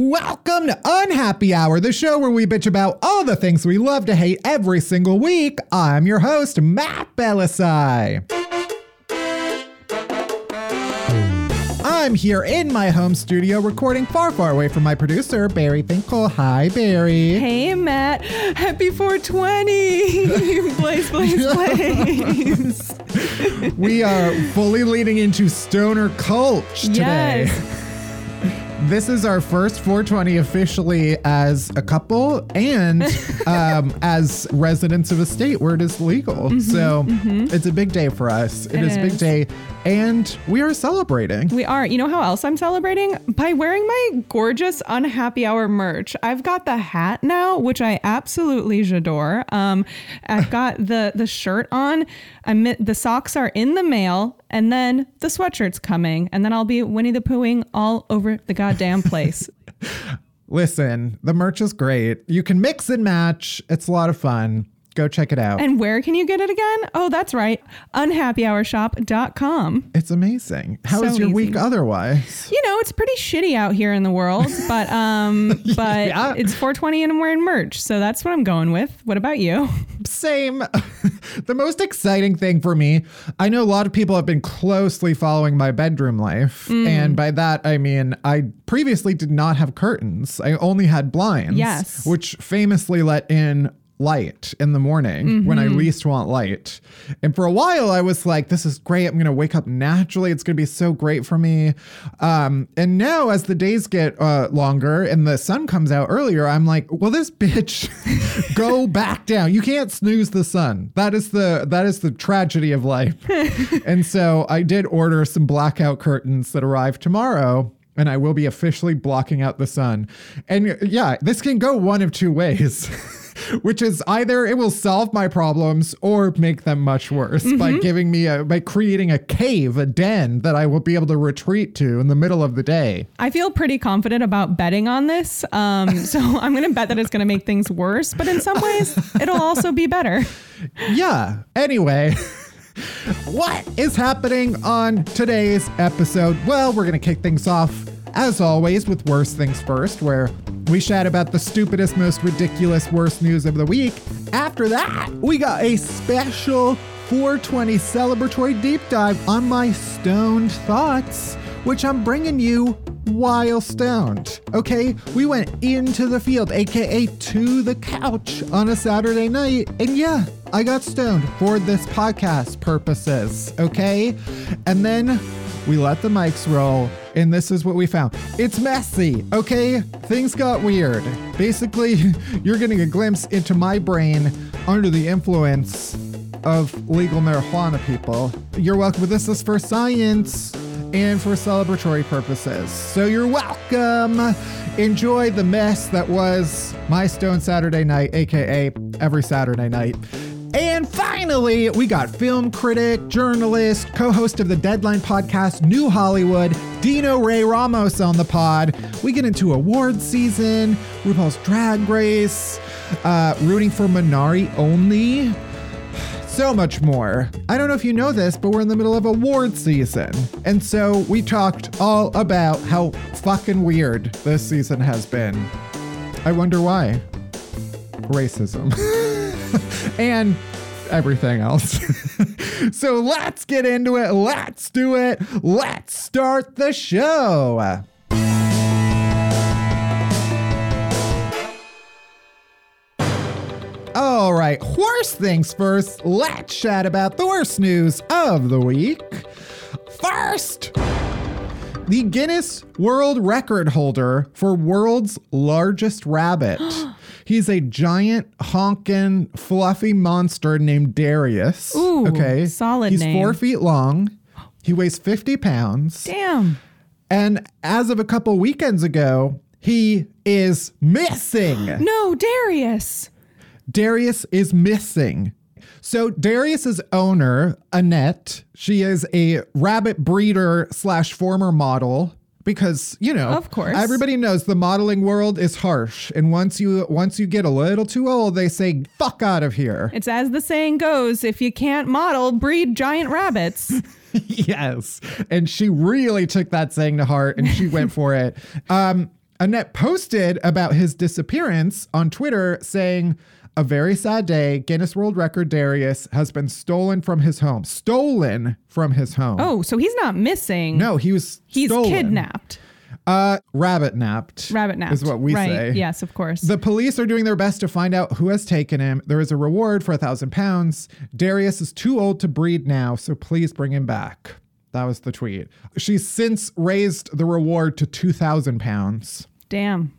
Welcome to Unhappy Hour, the show where we bitch about all the things we love to hate every single week. I'm your host, Matt Bellassai. I'm here in my home studio recording far, far away from my producer, Bari Finkel. Hi, Bari. Hey, Matt. Happy 420. blaze, blaze, blaze. we are fully leading into Stoner Culture today. Yes. This is our first 420 officially as a couple and um, as residents of a state where it is legal. Mm-hmm, so it's a big day for us. It it is, a big day. And we are celebrating. We are. You know how else I'm celebrating? By wearing my gorgeous Unhappy Hour merch. I've got the hat now, which I absolutely adore. Um, I've got the the shirt on. I'm the socks are in the mail, and then the sweatshirt's coming, and then I'll be Winnie the Poohing all over the goddamn place. Listen, the merch is great. You can mix and match. It's a lot of fun. Go check it out. and where can you get it again? Oh, that's right, unhappyhourshop.com. it's amazing. How So is your week otherwise? you know, it's pretty shitty out here in the world, but um, but Yeah. it's 420 and I'm wearing merch, so that's what I'm going with. What about you? Same. the most exciting thing for me, I know a lot of people have been closely following my bedroom life. Mm. And by that, I mean, I previously did not have curtains, I only had blinds. Yes. Which famously let in light in the morning when I Mm-hmm. least want light. And for a while I was like this is great. I'm going to wake up naturally. It's going to be so great for me. Um and now as the days get uh longer and the sun comes out earlier, I'm like, "Well, this bitch go back down. You can't snooze the sun." That is the that is the tragedy of life. and so I did order some blackout curtains that arrive tomorrow and I will be officially blocking out the sun. And yeah, this can go one of two ways. Which is either it will solve my problems or make them much worse by giving me a by creating a cave, a den that I will be able to retreat to in the middle of the day. I feel pretty confident about betting on this, um, so I'm going to bet that it's going to make things worse, but in some ways, it'll also be better. Yeah. Anyway, what is happening on today's episode? Well, we're going to kick things off, as always, with Worst Things First, where we chat about the stupidest, most ridiculous, worst news of the week. After that, we got a special 420 celebratory deep dive on my stoned thoughts, which I'm bringing you while stoned. Okay, we went into the field, aka to the couch on a Saturday night, and yeah, I got stoned for this podcast purposes. Okay, and then we let the mics roll, and this is what we found. It's messy, okay? Things got weird. Basically, you're getting a glimpse into my brain under the influence of legal marijuana people. You're welcome. This is for science and for celebratory purposes. So you're welcome. Enjoy the mess that was my Stone Saturday night, aka every Saturday night. Finally, we got film critic, journalist, co host of the Deadline podcast, New Hollywood, Dino Ray Ramos on the pod. We get into award season, RuPaul's Drag Race, uh, rooting for Minari only, so much more. I don't know if you know this, but we're in the middle of award season. And so we talked all about how fucking weird this season has been. I wonder why. Racism. and everything else. so let's get into it. Let's do it. Let's start the show. All right, worst things first. Let's chat about the worst news of the week. First, the Guinness World Record holder for world's largest rabbit. He's a giant, honking, fluffy monster named Darius. Ooh, okay, solid He's name. four feet long. He weighs 50 pounds. Damn. And as of a couple weekends ago, he is missing. No, Darius. Darius is missing. So Darius's owner, Annette, she is a rabbit breeder slash former model because you know Of course. everybody knows the modeling world is harsh and once you once you get a little too old they say fuck out of here It's as the saying goes if you can't model, breed giant rabbits. yes. And she really took that saying to heart and she went for it. Um, Annette posted about his disappearance on Twitter saying, a very sad day. Guinness World Record Darius has been stolen from his home. Stolen from his home. Oh, so he's not missing. No, he was He's stolen. kidnapped. Uh, rabbit napped. Rabbit napped. is what we right. say. Yes, of course. The police are doing their best to find out who has taken him. There is a reward for a thousand pounds. Darius is too old to breed now, so please bring him back. That was the tweet. She's since raised the reward to two thousand pounds. Damn.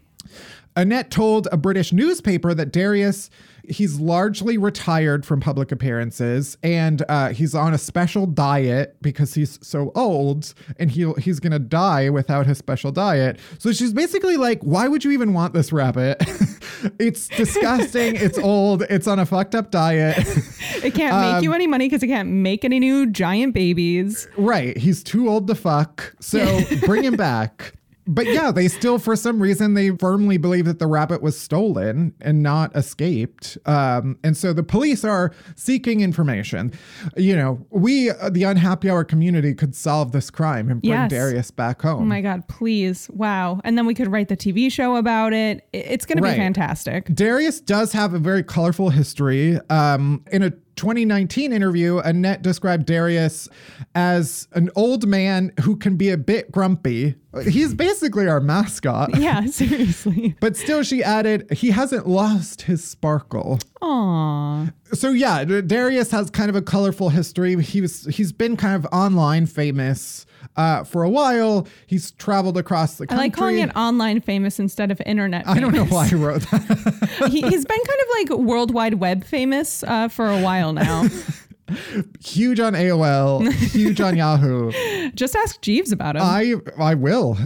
Annette told a British newspaper that Darius he's largely retired from public appearances and uh, he's on a special diet because he's so old and he he's gonna die without his special diet. So she's basically like, why would you even want this rabbit? it's disgusting. it's old. It's on a fucked up diet. It can't Um, make you any money because it can't make any new giant babies. Right. He's too old to fuck. So bring him back. But yeah, they still, for some reason, they firmly believe that the rabbit was stolen and not escaped. Um, and so the police are seeking information. You know, we, uh, the unhappy hour community, could solve this crime and bring Yes. Darius back home. Oh my God, please. Wow. And then we could write the TV show about it. It's going to be fantastic. Darius does have a very colorful history. Um, in a 2019 interview, Annette described Darius as an old man who can be a bit grumpy. He's basically our mascot. Yeah, seriously. But still, she added, he hasn't lost his sparkle. Aw. So yeah, Darius has kind of a colorful history. He was he's been kind of online famous uh, for a while. He's traveled across the country. I like calling it online famous instead of internet famous. I don't know why I wrote that. he, he's been kind of like World Wide Web famous uh, for a while now. huge on AOL, huge on Yahoo. Just ask Jeeves about him. I I will.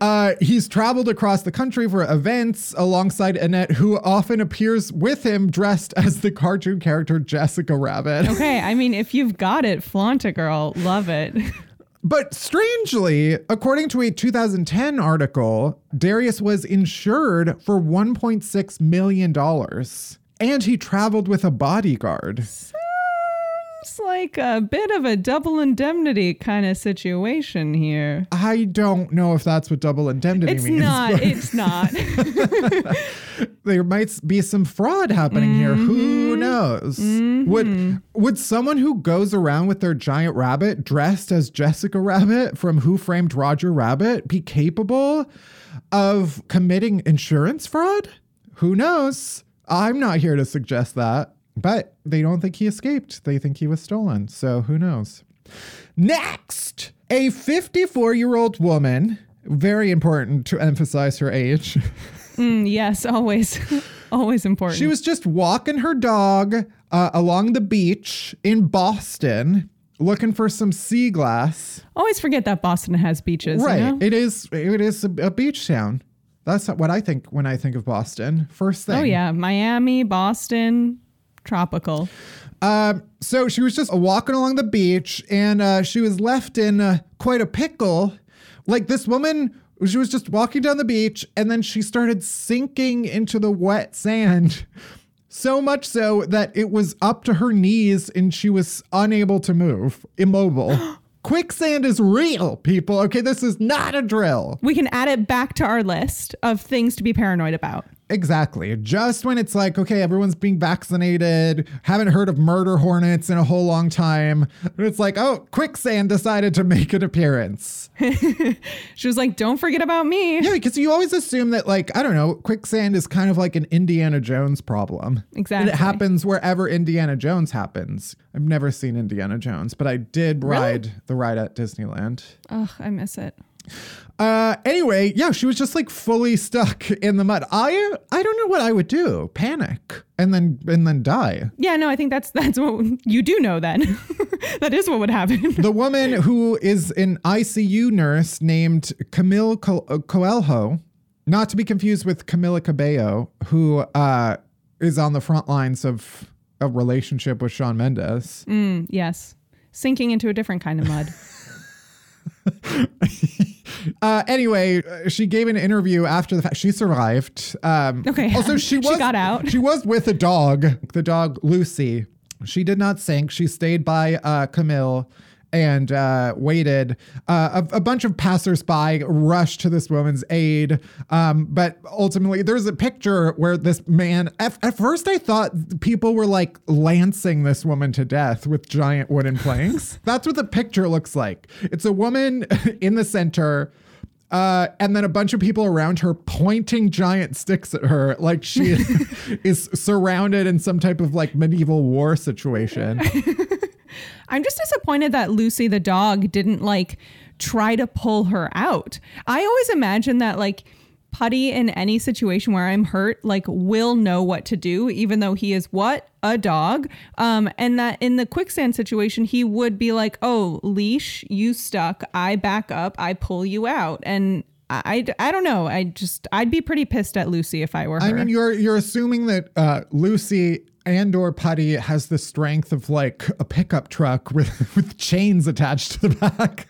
uh, he's traveled across the country for events alongside Annette, who often appears with him dressed as the cartoon character Jessica Rabbit. okay, I mean, if you've got it, flaunt it, girl. Love it. But strangely, according to a 2010 article, Darius was insured for 1.6 million dollars, and he traveled with a bodyguard. It's like a bit of a double indemnity kind of situation here. I don't know if that's what double indemnity means. It's means. not. It's not. there might be some fraud happening here. Mm-hmm. Who knows? Would would someone who goes around with their giant rabbit dressed as Jessica Rabbit from Who Framed Roger Rabbit be capable of committing insurance fraud? Who knows? I'm not here to suggest that. But they don't think he escaped. They think he was stolen. So who knows? Next, a 54 year old woman, very important to emphasize her age. Mm, yes, always, always important. She was just walking her dog uh, along the beach in Boston looking for some sea glass. always forget that Boston has beaches. you right. know? It is it is a, a beach town. That's what I think when I think of Boston. First thing. Oh yeah, Miami, Boston, tropical. Um, so she was just walking along the beach and uh, she was left in uh, quite a pickle. Like this woman, she was just walking down the beach and then she started sinking into the wet sand. So much so that it was up to her knees and she was unable to move, immobile. Quicksand is real, people. Okay, this is not a drill. We can add it back to our list of things to be paranoid about. Exactly. Just when it's like, okay, everyone's being vaccinated, haven't heard of murder hornets in a whole long time. But it's like, oh, quicksand decided to make an appearance. She was like, "Don't forget about me." Yeah, because you always assume that, like, I don't know, quicksand is kind of like an Indiana Jones problem. Exactly. And it happens wherever Indiana Jones happens. I've never seen Indiana Jones, but I did ride the ride at Disneyland. Ugh, I miss it. Uh, anyway, yeah, she was just like fully stuck in the mud. I I don't know what I would do. Panic and then and then die. Yeah, no, I think that's that's what you do know. Then that is what would happen. The woman who is an ICU nurse named Camille Co- uh, Coelho, not to be confused with Camila Cabello, who uh, is on the front lines of a relationship with Shawn Mendes. Mm, yes. Sinking into a different kind of mud. Uh, anyway, uh, she gave an interview after the fact. She survived. Um, Okay. Also, she She got out. She was with a dog, the dog Lucy. She did not sink. She stayed by uh, Camille and uh, waited. Uh, a, a bunch of passersby rushed to this woman's aid, um, but ultimately, there's a picture where this man. At, at first, I thought people were like lancing this woman to death with giant wooden planks. That's what the picture looks like. It's a woman in the center. Uh, and then a bunch of people around her pointing giant sticks at her like she is surrounded in some type of like medieval war situation. I'm just disappointed that Lucy the dog didn't like try to pull her out. I always imagine that like Putty in any situation where I'm hurt like will know what to do even though he is what? A dog. Um and that in the quicksand situation he would be like oh leash you stuck. I back up. I pull you out. And I, I, I don't know. I just I'd be pretty pissed at Lucy if I were her. I mean, you're you're assuming that uh, Lucy and or Putty has the strength of like a pickup truck with with chains attached to the back.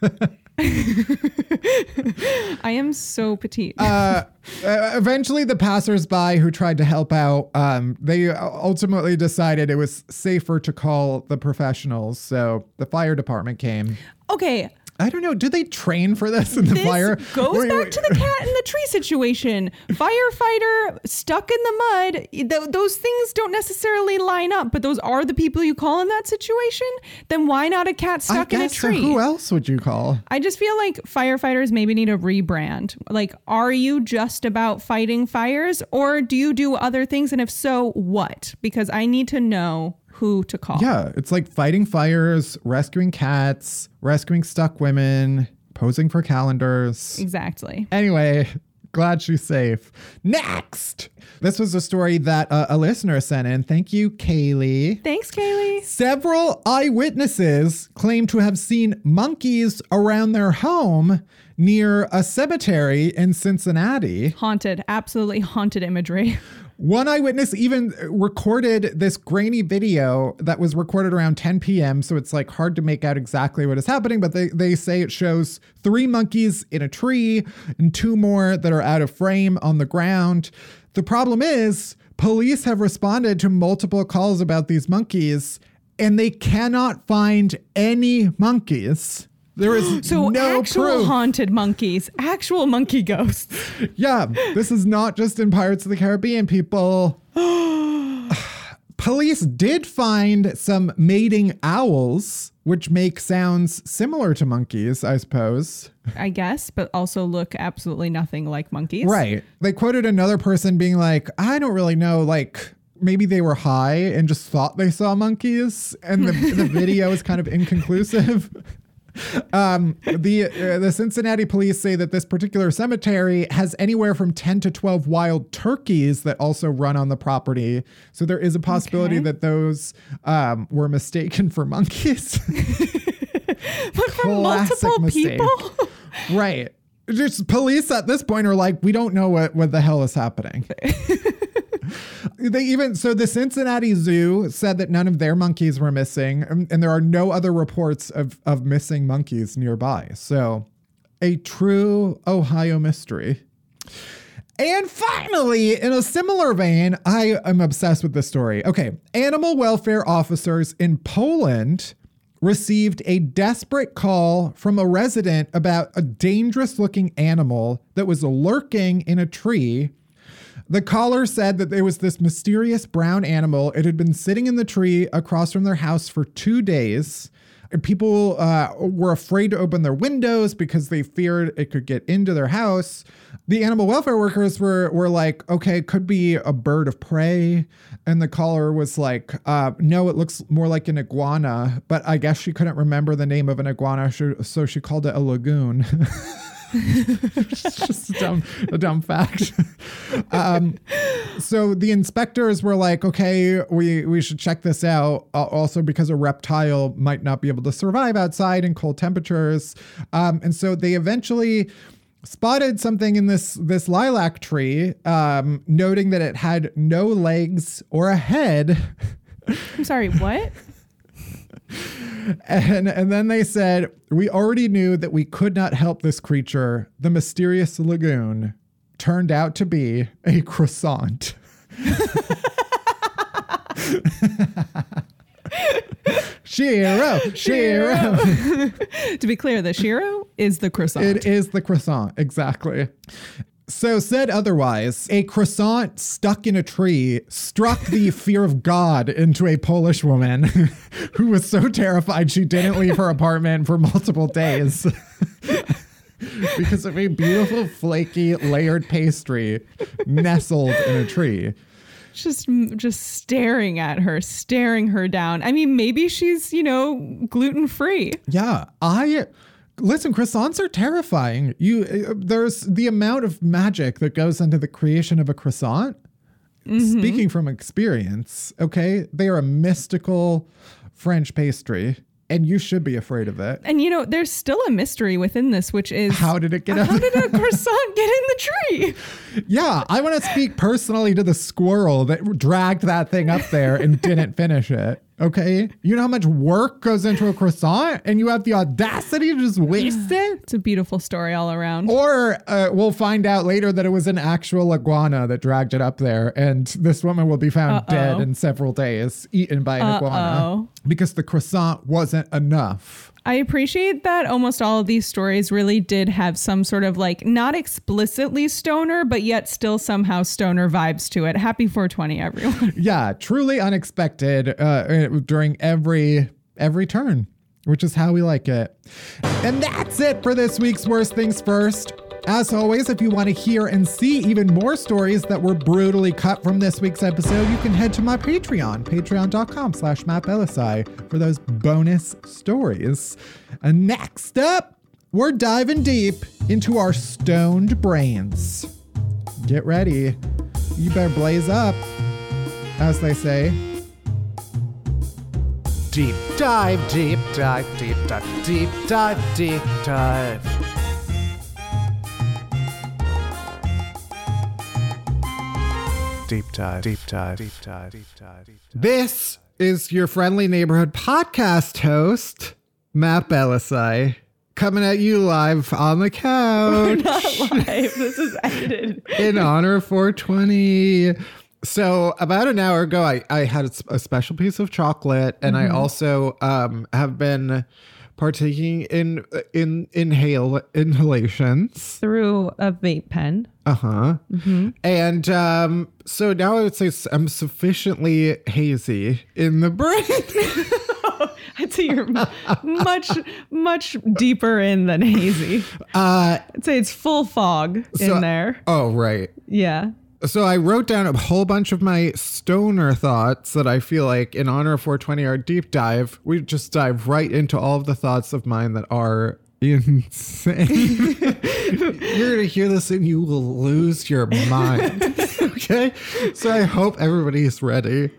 I am so petite uh, eventually, the passersby who tried to help out, um, they ultimately decided it was safer to call the professionals. So the fire department came. okay I don't know. Do they train for this in the this fire? goes back to the cat in the tree situation. Firefighter stuck in the mud. Th- those things don't necessarily line up, but those are the people you call in that situation. Then why not a cat I stuck in a guess so. tree? Who else would you call? I just feel like firefighters maybe need a rebrand. Like, are you just about fighting fires or do you do other things? And if so, what? Because I need to know who to call. Yeah, it's like fighting fires, rescuing cats, rescuing stuck women, posing for calendars. Exactly. Anyway, glad she's safe. Next, this was a story that uh, a listener sent in. Thank you, Kaylee. Thanks, Kaylee. Several eyewitnesses claim to have seen monkeys around their home near a cemetery in Cincinnati. Haunted, absolutely haunted imagery. One eyewitness even recorded this grainy video that was recorded around 10 p.m. So it's like hard to make out exactly what is happening, but they, they say it shows three monkeys in a tree and two more that are out of frame on the ground. The problem is, police have responded to multiple calls about these monkeys and they cannot find any monkeys. There is So no actual proof. haunted monkeys, actual monkey ghosts. Yeah, this is not just in Pirates of the Caribbean, people. Police did find some mating owls, which make sounds similar to monkeys, I suppose. I guess, but also look absolutely nothing like monkeys. Right. They quoted another person being like, I don't really know, like, maybe they were high and just thought they saw monkeys, and the, the video is kind of inconclusive. Um, the uh, the Cincinnati police say that this particular cemetery has anywhere from 10 to 12 wild turkeys that also run on the property. So there is a possibility Okay. that those um, were mistaken for monkeys. But for multiple mistake. people. right. Just police at this point are like, we don't know what, what the hell is happening. they even so the Cincinnati Zoo said that none of their monkeys were missing, and, and there are no other reports of of missing monkeys nearby. So, a true Ohio mystery. And finally, in a similar vein, I am obsessed with this story. Okay, animal welfare officers in Poland received a desperate call from a resident about a dangerous looking animal that was lurking in a tree. The caller said that there was this mysterious brown animal. It had been sitting in the tree across from their house for two days. People uh, were afraid to open their windows because they feared it could get into their house. The animal welfare workers were were like, "Okay, could be a bird of prey," and the caller was like, uh, "No, it looks more like an iguana." But I guess she couldn't remember the name of an iguana, so so she called it a lagoon. it's just a dumb, a dumb fact. um, so the inspectors were like, okay, we, we should check this out. Uh, also, because a reptile might not be able to survive outside in cold temperatures. Um, and so they eventually spotted something in this this lilac tree, um, noting that it had no legs or a head. I'm sorry, what? And and then they said, "We already knew that we could not help this creature. The mysterious lagoon turned out to be a croissant." Shiro, Shiro. to be clear, the Shiro is the croissant. It is the croissant, exactly. So, said otherwise, a croissant stuck in a tree struck the fear of God into a Polish woman who was so terrified she didn't leave her apartment for multiple days because of a beautiful, flaky, layered pastry nestled in a tree. just just staring at her, staring her down. I mean, maybe she's, you know, gluten free. Yeah, I listen. Croissants are terrifying. You, uh, there's the amount of magic that goes into the creation of a croissant. Speaking from experience, okay, they are a mystical French pastry, and you should be afraid of it. And you know, there's still a mystery within this, which is How did it get how did a croissant get in the tree? Yeah, I want to speak personally to the squirrel that dragged that thing up there and didn't finish it. Okay, you know how much work goes into a croissant, and you have the audacity to just waste it. It's a beautiful story all around. Or uh, we'll find out later that it was an actual iguana that dragged it up there, and this woman will be found dead in several days, eaten by an iguana, Uh-oh. because the croissant wasn't enough. I appreciate that almost all of these stories really did have some sort of like not explicitly stoner, but yet still somehow stoner vibes to it. Happy 420, everyone. Yeah, truly unexpected uh, during every every turn, which is how we like it. And that's it for this week's Worst Things First. As always, if you want to hear and see even more stories that were brutally cut from this week's episode, you can head to my Patreon, patreon.com slash mattbellassai for those bonus stories. And next up, we're diving deep into our stoned brains. Get ready. You better blaze up, as they say. Deep dive, deep dive, deep dive, deep dive, deep dive. Deep dive, deep dive, deep dive, deep dive, deep dive. This is your friendly neighborhood podcast host, Matt Bellassai, coming at you live on the couch Not Live. This is edited. in honor of 420. So about an hour ago, I, I had a special piece of chocolate, and I also um, have been partaking in in inhale inhalations. Through a vape pen. Uh huh. And um, so now I would say I'm sufficiently hazy in the brain. I'd say you're much, much deeper in than hazy. Uh, I'd say it's full fog so- in there. Oh, right. Yeah. So I wrote down a whole bunch of my stoner thoughts that I feel like in honor of 420 our deep dive, we just dive right into all of the thoughts of mine that are insane. You're gonna hear this and you will lose your mind. okay? So I hope everybody is ready.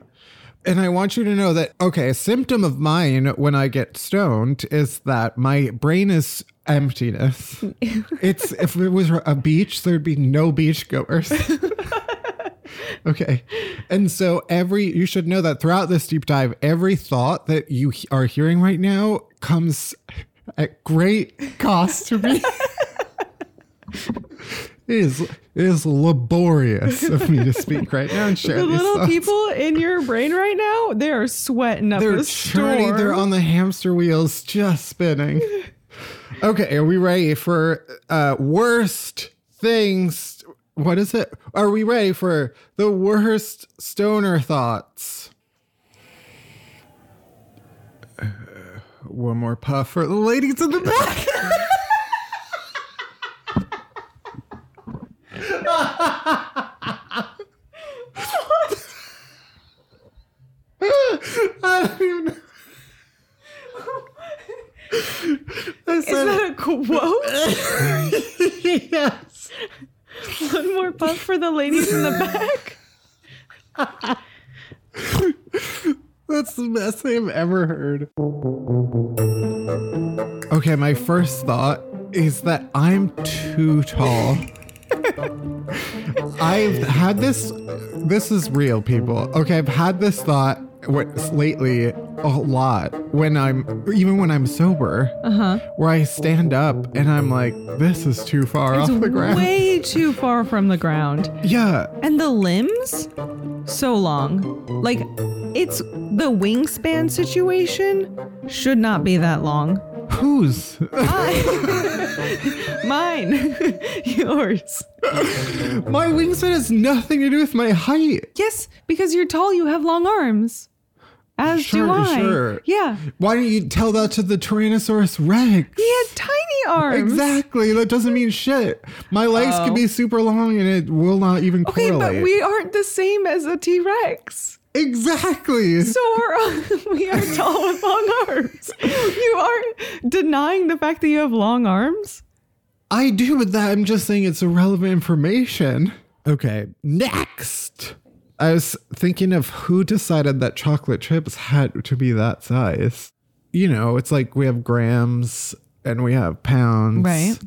And I want you to know that, okay, a symptom of mine when I get stoned is that my brain is emptiness. it's if it was a beach, there'd be no beachgoers. Okay. And so every, you should know that throughout this deep dive, every thought that you are hearing right now comes at great cost to me. It is, it is laborious of me to speak right now and share this. The little thoughts. people in your brain right now, they are sweating up They're the churning, storm. they're on the hamster wheels just spinning. Okay, are we ready for uh worst things? What is it? Are we ready for the worst stoner thoughts? Uh, one more puff for the ladies in the back. I don't even know. I Is that a quote? yes. One more puff for the ladies in the back. That's the best thing I've ever heard. Okay, my first thought is that I'm too tall. I've had this. This is real, people. Okay, I've had this thought what lately a lot when I'm even when I'm sober. Uh-huh. Where I stand up and I'm like, this is too far It's off the ground. way too far from the ground. yeah. And the limbs, so long. Like, it's the wingspan situation should not be that long. Whose? Mine, yours. my wingspan has nothing to do with my height. Yes, because you're tall, you have long arms. As Sure, do I. sure. Yeah. Why don't you tell that to the Tyrannosaurus Rex? He had tiny arms. Exactly. That doesn't mean shit. My legs Oh. can be oh. super long and it will not even Okay, correlate. but we aren't the same as a T Rex. exactly. So are, we are tall with long arms. You aren't denying the fact that you have long arms? I do, but that I'm just saying it's irrelevant information. Okay, next. I was thinking of who decided that chocolate chips had to be that size. You know, it's like we have grams and we have pounds. Right.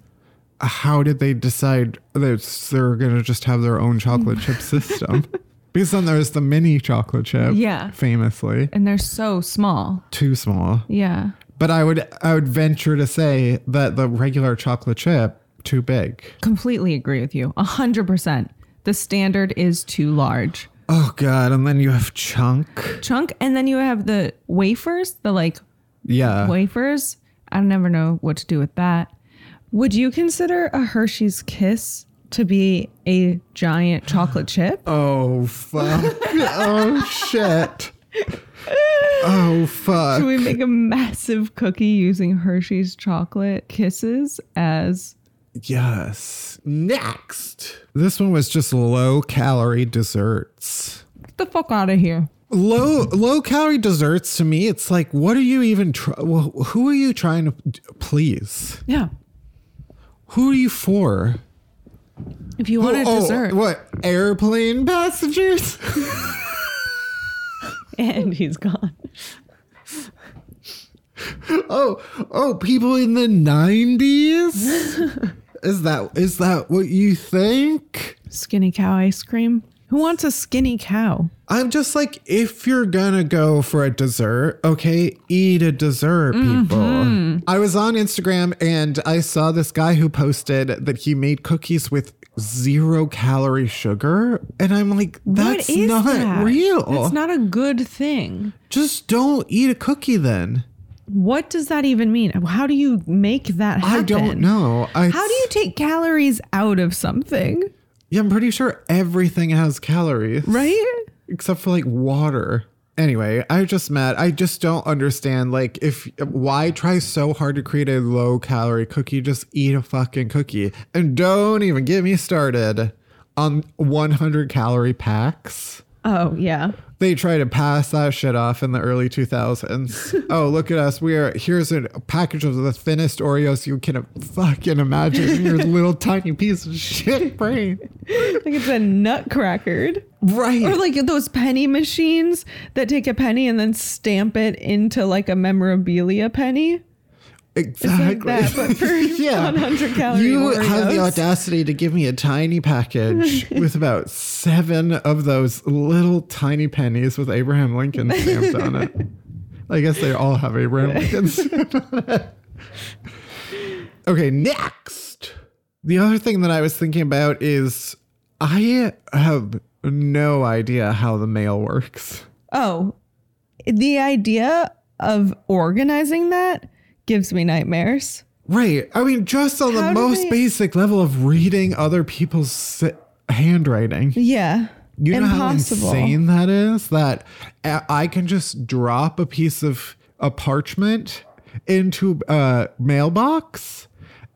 How did they decide that they're going to just have their own chocolate chip system? Because then there's the mini chocolate chip. Yeah. Famously. And they're so small. Too small. Yeah. But I would I would venture to say that the regular chocolate chip too big. Completely agree with you. A hundred percent. The standard is too large. Oh god, and then you have chunk. Chunk, and then you have the wafers, the like Yeah. wafers. I never know what to do with that. Would you consider a Hershey's Kiss to be a giant chocolate chip? Oh fuck. oh shit. Oh fuck. Should we make a massive cookie using Hershey's chocolate kisses as Yes. Next. This one was just low calorie desserts. get the fuck out of here? Low low calorie desserts to me it's like what are you even try- well, who are you trying to please? Yeah. Who are you for? If you want a Oh, oh dessert. What? Airplane passengers? And he's gone. Oh, oh, people in the 90s? is that is that what you think? Skinny cow ice cream. Who wants a skinny cow? I'm just like if you're gonna go for a dessert, okay, eat a dessert, mm-hmm. people. I was on Instagram and I saw this guy who posted that he made cookies with zero calorie sugar and I'm like that's not that? real. It's not a good thing. just don't eat a cookie then. What does that even mean? How do you make that happen? I don't know. I How do you take calories out of something? Yeah, I'm pretty sure everything has calories. Right? except for like water. Anyway, I just mad. I just don't understand. Like, if why try so hard to create a low calorie cookie? Just eat a fucking cookie, and don't even get me started on 100 calorie packs. Oh, yeah. They try to pass that shit off in the early 2000s. oh, look at us. We are here's a package of the thinnest Oreos you can fucking imagine in your little tiny piece of shit brain. Like it's a nutcrackered. Right. Or like those penny machines that take a penny and then stamp it into like a memorabilia penny. Exactly. that, but for 100 calorie You have the audacity to give me a tiny package with about seven of those little tiny pennies with Abraham Lincoln stamped on it. I guess they all have Abraham Lincoln stamped on it. Okay, next. The other thing that I was thinking about is I have no idea how the mail works. Oh, the idea of organizing that gives me nightmares. Right. I mean, just on the How do most they- basic level of reading other people's si- handwriting. Yeah. You know Impossible. how insane that is? That I can just drop a piece of a parchment into a mailbox.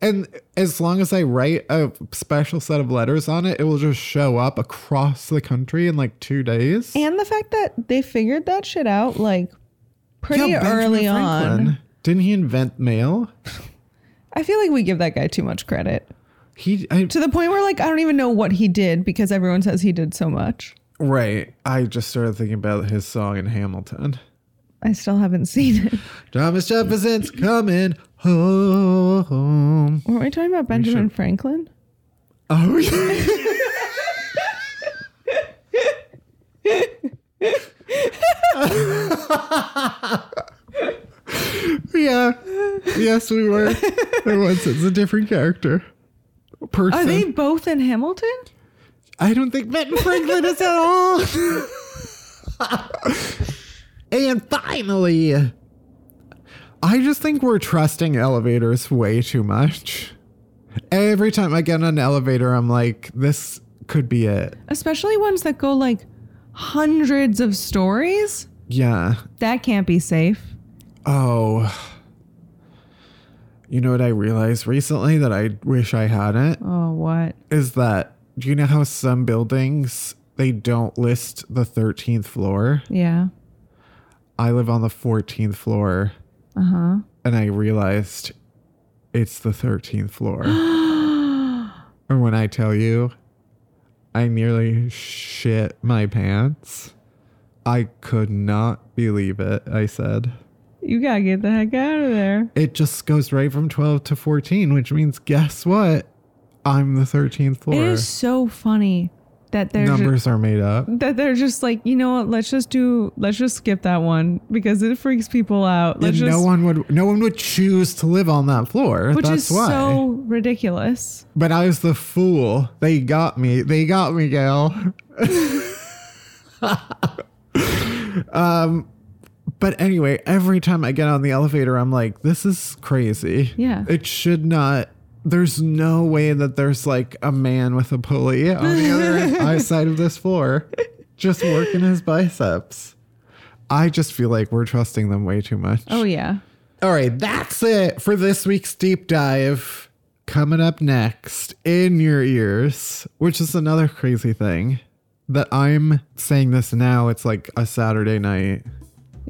And as long as I write a special set of letters on it, it will just show up across the country in like two days. And the fact that they figured that shit out like pretty Yeah, early on. Didn't he invent mail? I feel like we give that guy too much credit. He I, To the point where like I don't even know what he did because everyone says he did so much. right. I just started thinking about his song in Hamilton. I still haven't seen it. Thomas Jefferson's coming home. Were we talking about Benjamin Franklin? Oh, yeah. yeah. Yes, we were. It was. It's a different character. Person. Are they both in Hamilton? I don't think Ben Franklin is at all. and finally, I just think we're trusting elevators way too much. Every time I get on an elevator, I'm like, this could be it. Especially ones that go like hundreds of stories. Yeah. That can't be safe. Oh. You know what I realized recently that I wish I hadn't? Oh, what? Is that, do you know how some buildings, they don't list the 13th floor? Yeah. I live on the 14th floor. Uh huh. and I realized it's the 13th floor. and when I tell you, I nearly shit my pants. I could not believe it, I said. You gotta get the heck out of there. It just goes right from 12 to 14, which means guess what? I'm the 13th floor. is so funny that they're ju- Numbers are made up. that they're just like, you know what? Let's just do. Let's just skip that one because it freaks people out. Let's And just, no one would no one would choose to live on that floor. which That's is why. so ridiculous. But I was the fool. They got me. They got me, Gail. um, but anyway, every time I get on the elevator, I'm like, this is crazy. Yeah. It should not. There's no way that there's like a man with a pulley on the other side of this floor just working his biceps. I just feel like we're trusting them way too much. Oh yeah. All right, that's it for this week's deep dive. Coming up next in your ears, which is another crazy thing that I'm saying this now. It's like a Saturday night,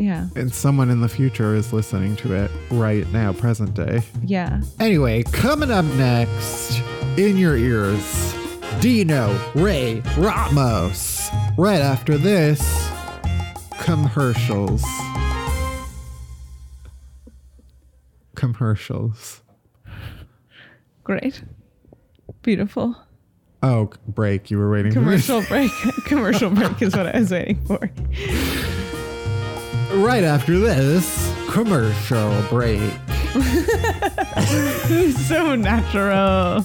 Yeah. and someone in the future is listening to it right now, present day. Yeah. Anyway, coming up next in your ears, Dino Ray Ramos. Right after this, commercials. Commercials. Great. Beautiful. Oh, break. You were waiting for. Commercial break. Commercial break is what I was waiting for. Right after this, commercial break. so natural.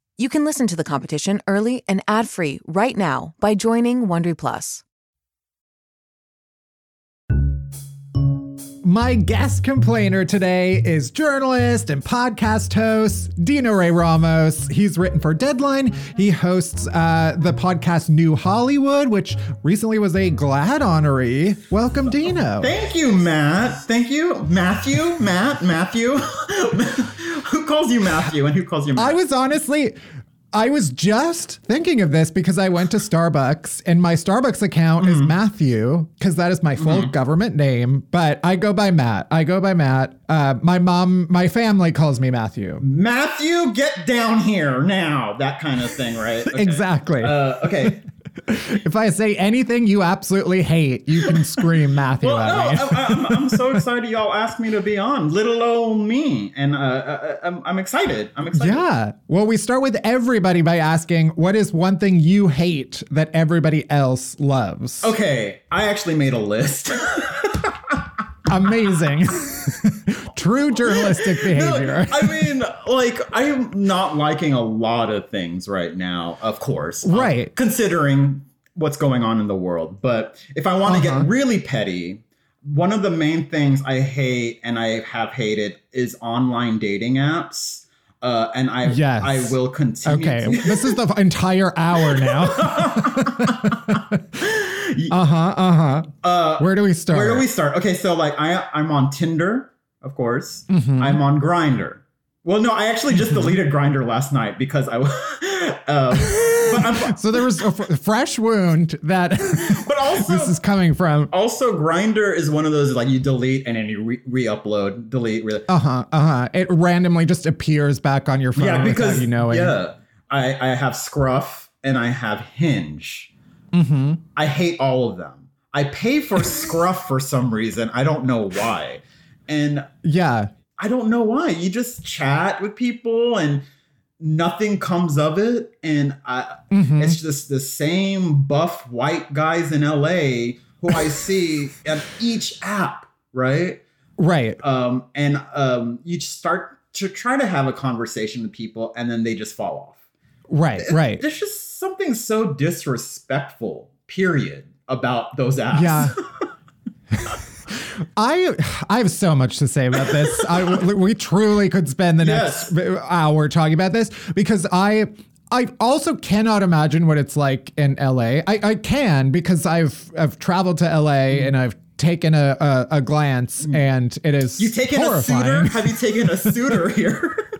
You can listen to The Competition early and ad-free right now by joining Wondery Plus. My guest complainer today is journalist and podcast host Dino Ray Ramos. He's written for Deadline. He hosts uh, the podcast New Hollywood, which recently was a GLAAD honoree. Welcome, Dino. Thank you, Matt. Thank you, Matthew. Matt, Matthew. who calls you Matthew and who calls you Matt? I was honestly, I was just thinking of this because I went to Starbucks and my Starbucks account is Matthew because that is my full government name, but I go by Matt. I go by Matt. Uh, my mom, my family calls me Matthew. Matthew, get down here now. That kind of thing, right? Okay. Exactly. Uh, okay. If I say anything you absolutely hate, you can scream Matthew Well, at no, me. I, I'm, I'm so excited y'all asked me to be on, little old me, and uh, uh, I'm, I'm excited. I'm excited. Yeah. Well, we start with everybody by asking what is one thing you hate that everybody else loves? Okay, I actually made a list. Amazing. True journalistic No, behavior. I mean, like, I'm not liking a lot of things right now, of course. um, Right. considering what's going on in the world. But if I want to Uh-huh. get really petty, one of the main things I hate and I have hated is online dating apps. Uh, and I Yes. I will continue. Okay, to- this is the entire hour now. uh huh. Uh huh. Uh, Where do we start? Where do we start? Okay, so like I I'm on Tinder, of course. Mhm. I'm on Grindr. Well, no, I actually just deleted Grindr last night because I. uh, but I'm, So there was a f- fresh wound that but also this is coming from. also Grindr is one of those like you delete and then you re- re-upload, delete. Re- Uh huh. Uh huh. It randomly just appears back on your phone yeah, because you knowing. yeah, I I have Scruff and I have Hinge. Mm-hmm. I hate all of them. I pay for Scruff for some reason. I don't know why. And Yeah. I don't know why. You just chat with people and nothing comes of it. And I, Mhm. it's just the same buff white guys in LA who I see at each app, right? Right. Um, and um, you just start to try to have a conversation with people and then they just fall off. Right. Right. There's just something so disrespectful, period, about those apps. Yeah. I I have so much to say about this. I, we truly could spend the Yes. next hour talking about this because I I also cannot imagine what it's like in LA. I, I can because I've I've traveled to LA mm. and I've taken a, a, a glance mm. and it is you taken a horrifying. suitor? Have you taken a suitor here?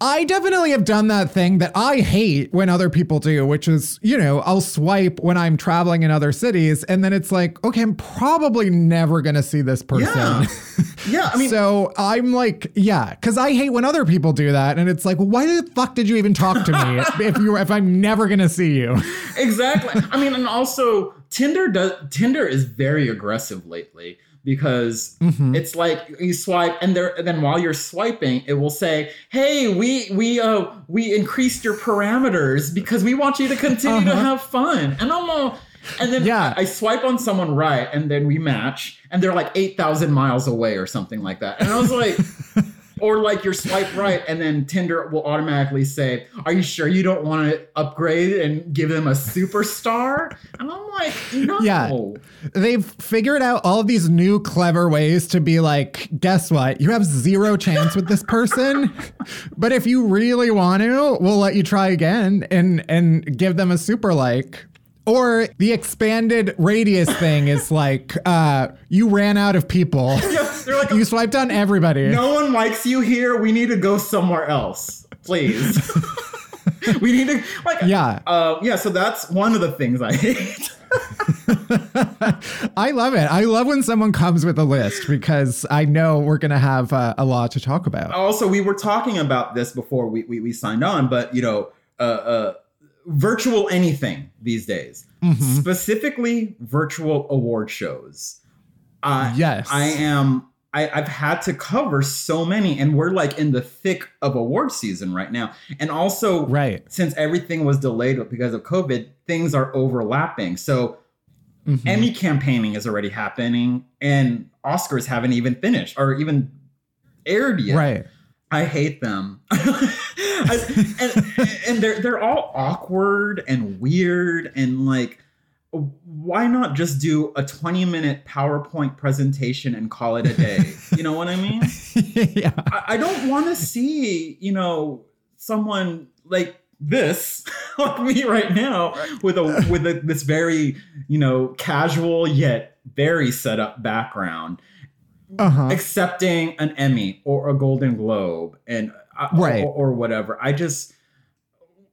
I definitely have done that thing that I hate when other people do, which is, you know, I'll swipe when I'm traveling in other cities, and then it's like, okay, I'm probably never gonna see this person. Yeah. yeah, I mean, so I'm like, yeah, because I hate when other people do that, and it's like, why the fuck did you even talk to me if you if I'm never gonna see you? exactly. I mean, and also Tinder does Tinder is very aggressive lately because Mm-hmm. it's like you swipe and there and then while you're swiping, it will say, "Hey, we we uh we increased your parameters because we want you to continue to Uh-huh. have fun." And I'm all and then Yeah. I, swipe on someone right, and then we match, and they're like eight thousand miles away or something like that. And I was like, or like your swipe right, and then Tinder will automatically say, "Are you sure you don't want to upgrade and give them a superstar?" And I'm like, no. Yeah. They've figured out all these new clever ways to be like, guess what? You have zero chance with this person, but if you really want to, we'll let you try again and and give them a super like. Or the expanded radius thing is like, uh, you ran out of people. Yeah, they're like, You swiped on everybody. no one likes you here. We need to go somewhere else, please. we need to like, Yeah. uh, yeah. So that's one of the things I hate. I love it. I love when someone comes with a list because I know we're going to have uh, a lot to talk about. also we were talking about this before we, we, we signed on but you know uh, uh, virtual anything these days Mm-hmm. specifically virtual award shows uh, Yes. i am I, i've had to cover so many and we're like in the thick of award season right now and also Right. since everything was delayed because of covid things are overlapping so Mhm. Emmy campaigning is already happening, and Oscars haven't even finished or even aired yet. Right. I hate them. I- and and they're they're all awkward and weird and like why not just do a 20 minute PowerPoint presentation and call it a day? You know what I mean? yeah. I, I don't want to see, you know, someone like this like me right now with a with a, this very, you know, casual yet very set up background Uh-huh. accepting an Emmy or a Golden Globe and uh, Right. or, or whatever. I just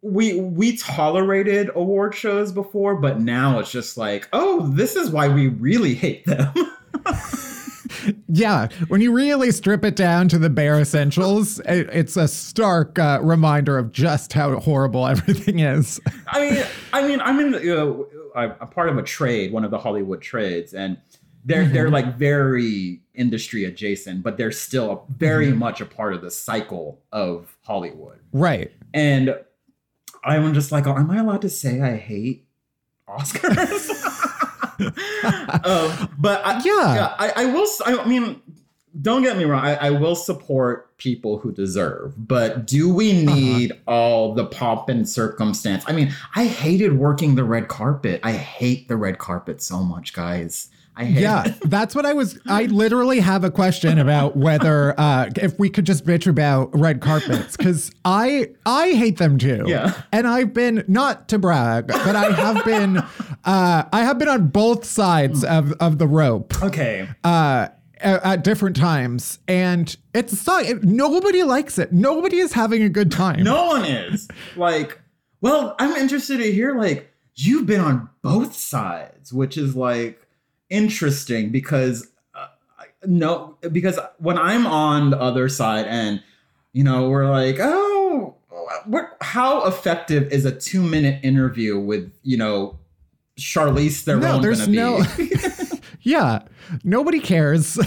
we we tolerated award shows before, but now it's just like, oh, this is why we really hate them. Yeah, when you really strip it down to the bare essentials, it, it's a stark uh, reminder of just how horrible everything is. I mean, I mean, I'm in. You know, I'm I'm part of a trade, one of the Hollywood trades, and they're they're mm-hmm. like very industry adjacent, but they're still very mm-hmm. much a part of the cycle of Hollywood. Right. And I'm just like, oh, am I allowed to say I hate Oscars? um, but I, Yeah. I, I will. I mean, don't get me wrong. I, I will support people who deserve, but do we uh-huh. need all the pomp and circumstance? I mean, I hated working the red carpet. I hate the red carpet so much, guys. I hate Yeah, that's what I was. I literally have a question about whether uh, if we could just bitch about red carpets because I I hate them too. Yeah. and I've been not to brag, but I have been uh, I have been on both sides of of the rope. Okay. uh, at, at different times, and it's. It, nobody likes it. Nobody is having a good time. No one is. Like, well, I'm interested to hear, like, you've been on both sides, which is like interesting because uh, no, because when I'm on the other side and, you know, we're like, oh, what, how effective is a two minute interview with, you know, Charlize Theron No, there's no. yeah, nobody cares.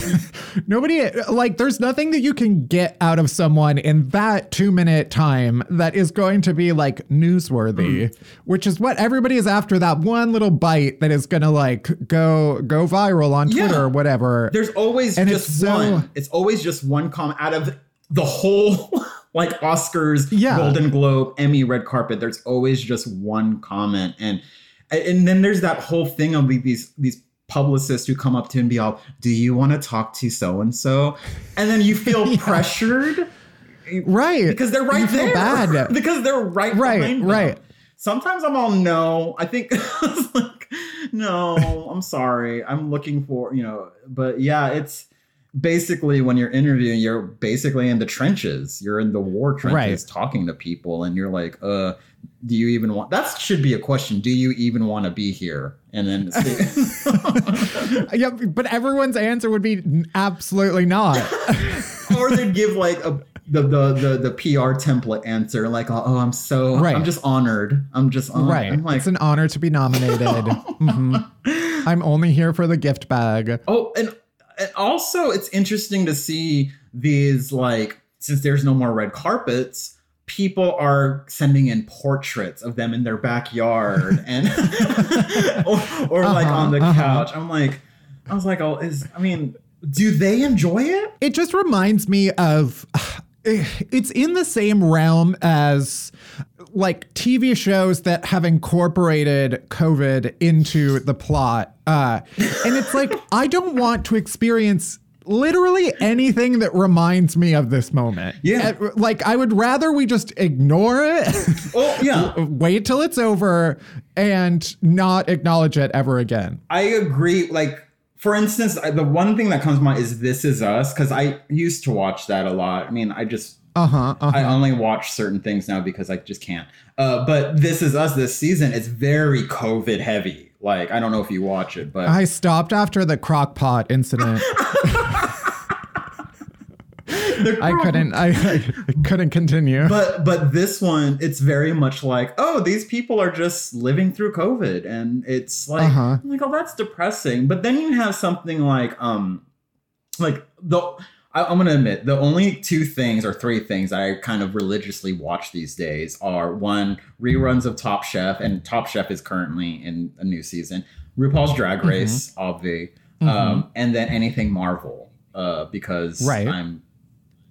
nobody like. There's nothing that you can get out of someone in that two minute time that is going to be like newsworthy, Mm. which is what everybody is after. That one little bite that is gonna like go go viral on Twitter Yeah. or whatever. There's always And just it's so- one. It's always just one comment out of the whole like Oscars, Yeah. Golden Globe, Emmy, red carpet. There's always just one comment, and and then there's that whole thing of these these publicists who come up to you and be all, "Do you want to talk to so and so?" And then you feel pressured right because they're right You there. bad. because they're right, Right, right. Sometimes I'm all no. I think like no. I'm sorry. I'm looking for you know. But yeah, it's basically when you're interviewing, you're basically in the trenches. You're in the war trenches, Right. talking to people, and you're like, uh. Do you even want? That should be a question. Do you even want to be here? And then, yeah, but everyone's answer would be absolutely not. or they'd give like a the the the, the PR template answer, like, oh, I'm so, Right. I'm just honored. I'm just honored. right. I'm like, it's an honor to be nominated. Mhm. I'm only here for the gift bag. Oh, and also it's interesting to see these like since there's no more red carpets, people are sending in portraits of them in their backyard and or, or like Uh-huh, on the uh-huh. couch. I'm like, I was like, oh, is I mean, do they enjoy it? It just reminds me of it's in the same realm as like TV shows that have incorporated COVID into the plot. Uh, and it's like, I don't want to experience literally anything that reminds me of this moment. Yeah. Like, I would rather we just ignore it, Oh yeah, wait till it's over, and not acknowledge it ever again. I agree. Like, for instance, the one thing that comes to mind is This Is Us, because I used to watch that a lot. I mean, I just Uh huh. Uh-huh. I only watch certain things now because I just can't. Uh, but This Is Us this season is very COVID heavy. Like, I don't know if you watch it, but I stopped after the crock pot incident. I couldn't. I, I couldn't continue. But but this one, it's very much like, oh, these people are just living through COVID, and it's like, Uh-huh. Like, oh, that's depressing. But then you have something like, um, like the. I, I'm gonna admit the only two things or three things I kind of religiously watch these days are one reruns of Top Chef, and Top Chef is currently in a new season. RuPaul's Drag Mm-hmm. Race, obvi, um, and then anything Marvel, uh, because Right. I'm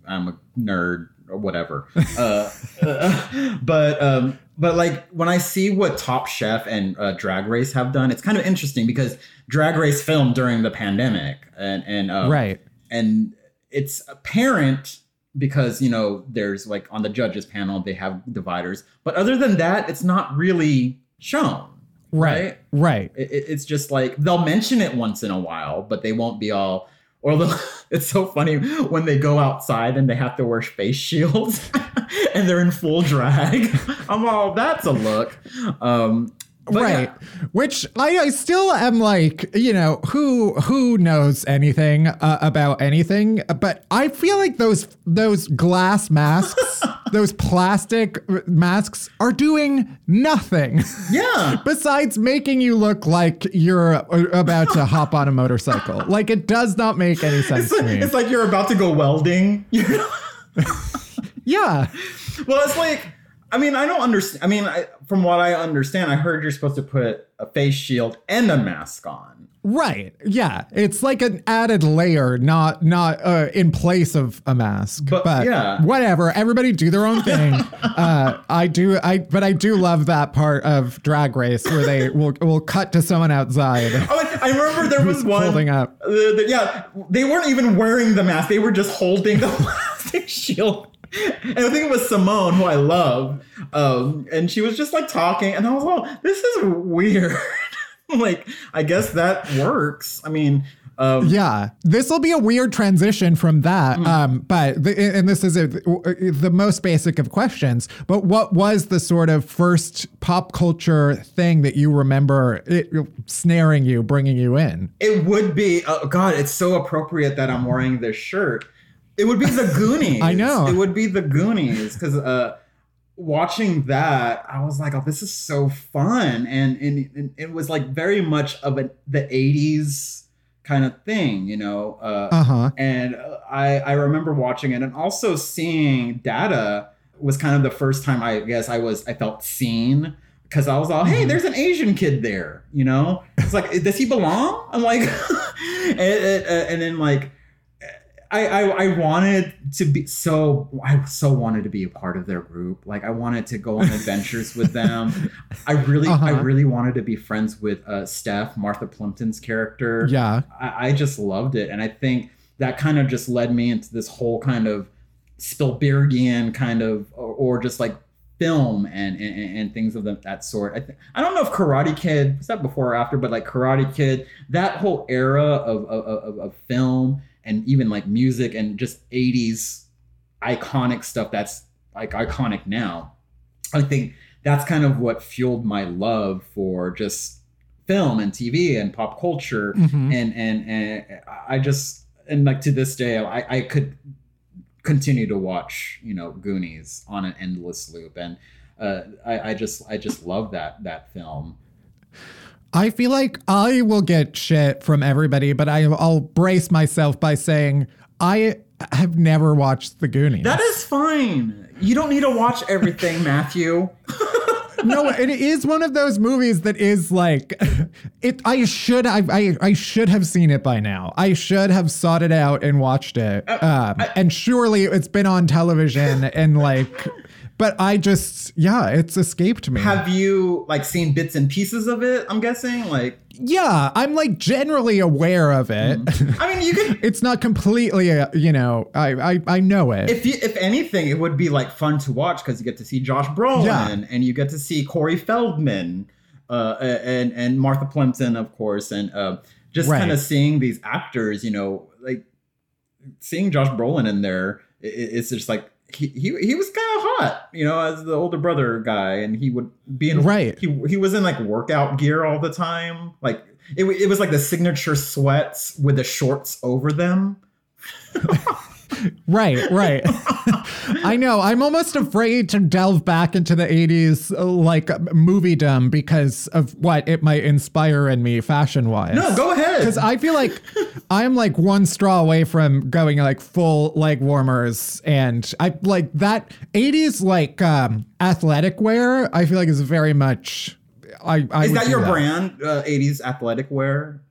I'm a nerd or whatever. uh, uh, but um, but like when I see what Top Chef and uh, Drag Race have done, it's kind of interesting because Drag Race filmed during the pandemic, and and uh, right. and it's apparent because you know there's like on the judges panel they have dividers, but other than that, it's not really shown. Right. Right. It, it- it's just like they'll mention it once in a while, but they won't be all. Or the, it's so funny when they go outside and they have to wear face shields and they're in full drag. I'm all that's a look. Um, but right yeah. which I, I still am like you know who who knows anything uh, about anything but i feel like those those glass masks those plastic masks are doing nothing Yeah. besides making you look like you're about to hop on a motorcycle like it does not make any sense It's to like, me it's like you're about to go welding. Yeah well, it's like, I mean, I don't understand. I mean, I, from what I understand, I heard you're supposed to put a face shield and a mask on. Right. Yeah. It's like an added layer, not not uh, in place of a mask. But, yeah. whatever. Everybody do their own thing. uh, I do. I but I do love that part of Drag Race where they will will cut to someone outside. Oh, I remember there was one. holding up. uh, yeah, they weren't even wearing the mask. They were just holding the plastic shield. And I think it was Simone, who I love. Um, and she was just like talking, and I was like, this is weird. like, I guess that works. I mean, um, Yeah, this will be a weird transition from that. Mm. Um, but the, and this is a, the most basic of questions. But what was the sort of first pop culture thing that you remember it, snaring you, bringing you in? It would be. Oh God, it's so appropriate that I'm wearing this shirt. It would be the Goonies. I know. It would be the Goonies because uh, watching that, I was like, "Oh, this is so fun," and and, and it was like very much of a the '80s kind of thing, you know. Uh, Uh huh. and uh, I I remember watching it and also seeing Data was kind of the first time I guess I was I felt seen because I was all hey there's an Asian kid there you know it's like does he belong I'm like and, and, and then like I, I I wanted to be so I so wanted to be a part of their group like I wanted to go on adventures with them I really I Uh-huh. really wanted to be friends with uh, Steph Martha Plimpton's character Yeah. I, I just loved it. And I think that kind of just led me into this whole kind of Spielbergian kind of, or, or just like film and, and, and things of that sort. I, th- I don't know if Karate Kid, was that before or after, but like Karate Kid, that whole era of, of, of, of film and even like music and just 80s iconic stuff that's like iconic now. I think that's kind of what fueled my love for just film and TV and pop culture Mhm. and and and I just and like to this day I I could continue to watch you know Goonies on an endless loop and uh, I I just I just love that that film. I feel like I will get shit from everybody, but I, I'll brace myself by saying I have never watched The Goonies. That is fine. You don't need to watch everything, Matthew. no, it is one of those movies that is like it. I should I, I I should have seen it by now. I should have sought it out and watched it. Um, and surely it's been on television and like, but I just yeah, it's escaped me. Have you like seen bits and pieces of it? I'm guessing like yeah, I'm like generally aware of it. I mean you could it's not completely, uh, you know, I I, I know it. if you, if anything, it would be like fun to watch because you get to see Josh Brolin Yeah. and you get to see Corey Feldman, uh, and and Martha Plimpton, of course, and uh, just Right. kind of seeing these actors, you know, like seeing Josh Brolin in there, it's just like. He, he, he was kind of hot, you know, as the older brother guy, and he would be in Right. He he was in like workout gear all the time, like it, it was like the signature sweats with the shorts over them. Right, right. I know. I'm almost afraid to delve back into the 80s uh, like moviedom because of what it might inspire in me fashion wise. No, go ahead. Because I feel like I'm like one straw away from going like full leg warmers and I like that 80s like um athletic wear, I feel like is very much I, I Is that your brand? Uh, 80s athletic wear?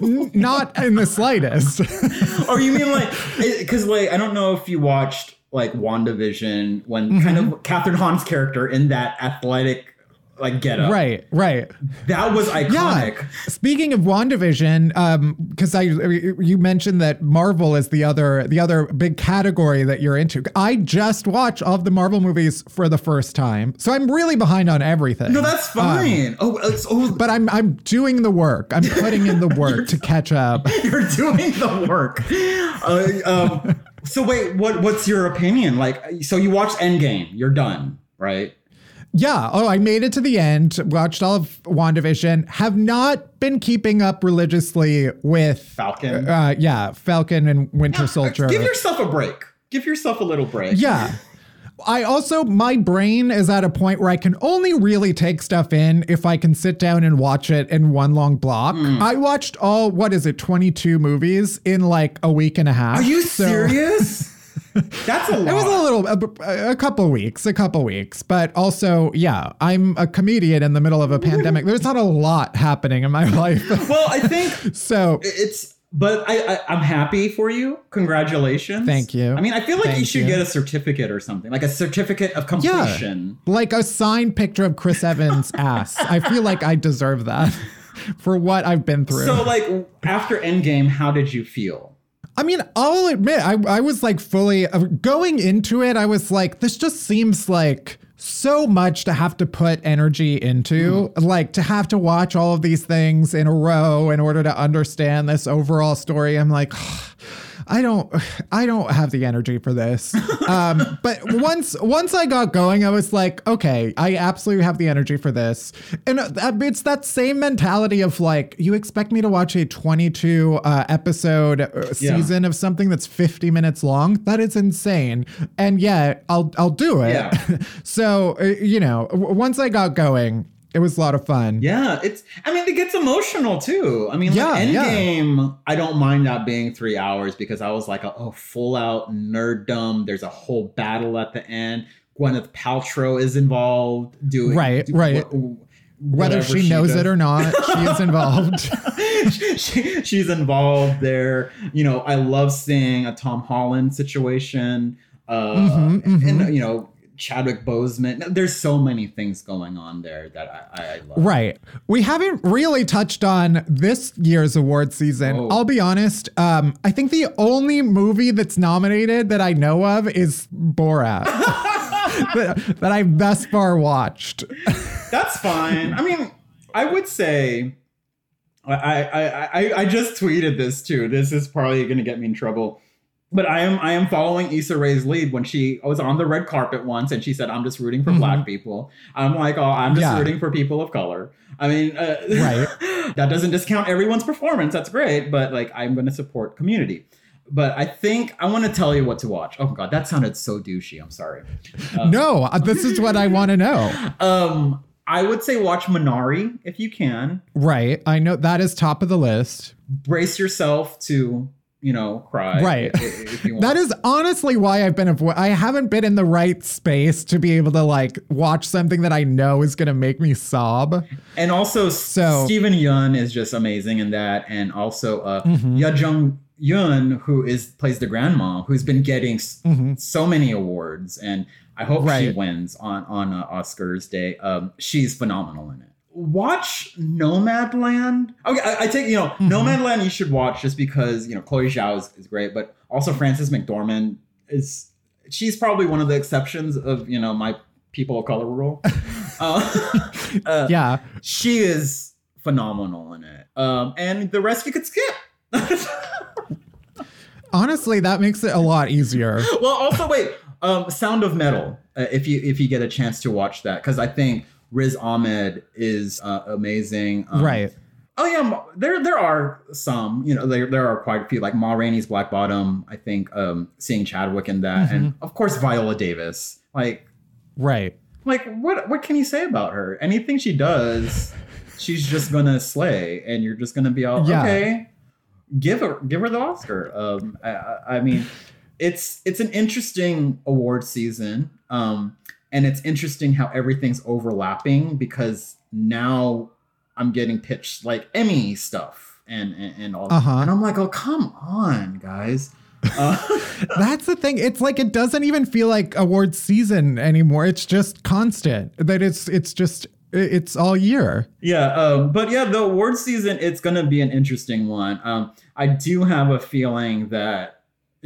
Not in the slightest. or you mean like because like I don't know if you watched like WandaVision when kind Mm-hmm. of Kathryn Hahn's character in that athletic like get up. Right, right. That was iconic. Yeah. Speaking of WandaVision, um, because I you mentioned that Marvel is the other the other big category that you're into. I just watched all of the Marvel movies for the first time, so I'm really behind on everything. No, that's fine. oh, it's, oh, But I'm I'm doing the work. I'm putting in the work to catch up. you're doing the work. Uh, um, so wait, what what's your opinion? Like, so you watched Endgame, you're done, right? Yeah. Oh, I made it to the end. Watched all of WandaVision. Have not been keeping up religiously with Falcon. Uh, yeah, Falcon and Winter Soldier. Give yourself a break. Give yourself a little break. Yeah. I also, my brain is at a point where I can only really take stuff in if I can sit down and watch it in one long block. Hmm. I watched all, what is it, 22 movies in like a week and a half. Are you So- serious? That's a lot. It was a little, a, a couple weeks, a couple weeks, but also, yeah, I'm a comedian in the middle of a pandemic. There's not a lot happening in my life. well, I think so it's. But I, I I'm happy for you. Congratulations. Thank you. I mean, I feel like you should you. get a certificate or something, like a certificate of completion. Yeah. completion. like a signed picture of Chris Evans' ass. I feel like I deserve that for what I've been through. So, like after Endgame, how did you feel? I mean, I'll admit, I, I was like fully uh, going into it. I was like, this just seems like so much to have to put energy into, like to have to watch all of these things in a row in order to understand this overall story. I'm like, I don't, I don't have the energy for this. Um, but once, once I got going, I was like, okay, I absolutely have the energy for this. And uh, it's that same mentality of like, you expect me to watch a 22 uh, episode uh, Yeah. season of something that's 50 minutes long? That is insane. And yet, I'll, I'll do it. Yeah. so, uh, you know, once I got going, it was a lot of fun. Yeah, it's. I mean, it gets emotional too. I mean, like Yeah, yeah. Endgame. I don't mind that being three hours because I was like, oh, full out nerddom. There's a whole battle at the end. Gwyneth Paltrow is involved. Doing Right, do- right. wh- Whether whatever she, knows does. it or not, she is involved. she, she's involved there. You know, I love seeing a Tom Holland situation. Uh, Mhm, mhm. And, you know, Chadwick Boseman. There's so many things going on there that I, I, I love. Right. We haven't really touched on this year's award season. Oh. I'll be honest. Um, I think the only movie that's nominated that I know of is Borat. that, that I've thus far watched. That's fine. I mean, I would say I I, I I just tweeted this too. This is probably going to get me in trouble. But I am I am following Issa Rae's lead when she was on the red carpet once and she said I'm just rooting for black people. I'm like, "Oh, I'm just Yeah. rooting for people of color." I mean, uh, Right. that doesn't discount everyone's performance. That's great, but like I'm going to support community. But I think I want to tell you what to watch. Oh god, that sounded so douchey. I'm sorry. no, uh, this is what I want to know. Um, I would say watch Minari if you can. Right. I know that is top of the list. Brace yourself to, you know, cry. Right. If want. That is honestly why I've been avo- I haven't been in the right space to be able to like watch something that I know is going to make me sob. and also, So- Steven Yeun is just amazing in that, and also uh, Mhm. Ya Jung Yun, who is plays the grandma, who's been getting s- Mhm. so many awards, and I hope she wins on on uh, Oscars day. Um, she's phenomenal in it. Watch Nomadland. Okay, I, I take you know Mm-hmm. Nomadland. You should watch just because you know Chloe Zhao is, is great, but also Frances McDormand is she's probably one of the exceptions of you know my people of color rule. uh, uh, Yeah. she is phenomenal in it, um, and the rest you could skip. Honestly, that makes it a lot easier. well, also wait, um, Sound of Metal. Uh, if you if you get a chance to watch that, because I think Riz Ahmed is uh, amazing. Um, right. Oh yeah, there there are some. You know, there there are quite a few. Like Ma Rainey's Black Bottom. I think um, seeing Chadwick in that, and of course Viola Davis. Like Right. like what what can you say about her? Anything she does, she's just gonna slay, and you're just gonna be all Yeah. okay. Give her give her the Oscar. Um, I- I, I mean, it's it's an interesting award season, um, and it's interesting how everything's overlapping because now I'm getting pitched like Emmy stuff and and, and all, Uh-huh. and I'm like, oh come on, guys. Uh, That's the thing. It's like it doesn't even feel like awards season anymore. It's just constant. That it's it's just It's all year. Yeah, um, but yeah, the award season it's gonna be an interesting one. Um, I do have a feeling that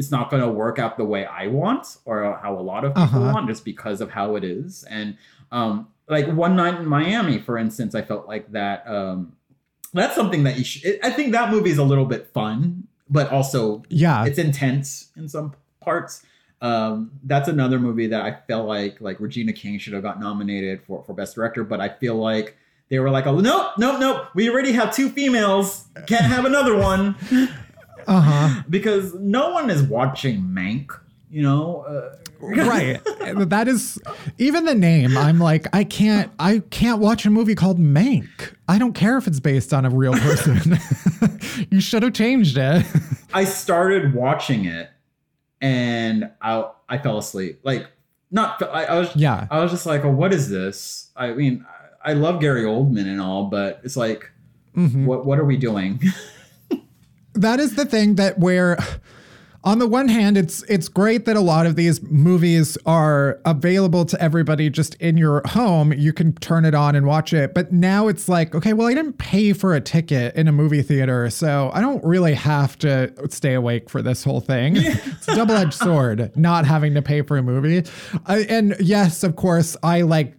it's not gonna work out the way I want or how a lot of people Uh-huh. want, just because of how it is. And um, like one night in Miami, for instance, I felt like that. Um, that's something that you should. I think that movie is a little bit fun, but also Yeah. it's intense in some parts. Um, that's another movie that I felt like like Regina King should have got nominated for for best director, but I feel like they were like, oh nope, nope, nope, we already have two females, can't have another one Uh huh. because no one is watching Mank, you know. Uh, right. That is even the name. I'm like, I can't. I can't watch a movie called Mank. I don't care if it's based on a real person. you should have changed it. I started watching it and I I fell asleep. Like not I, I was Yeah. I was just like, oh, what is this? I mean, I I love Gary Oldman and all, but it's like, Mm-hmm. what what are we doing? That is the thing that where on the one hand it's it's great that a lot of these movies are available to everybody just in your home. You can turn it on and watch it. But now it's like okay well i didn't pay for a ticket in a movie theater so i don't really have to stay awake for this whole thing. It's a double-edged sword not having to pay for a movie. I, and yes of course i like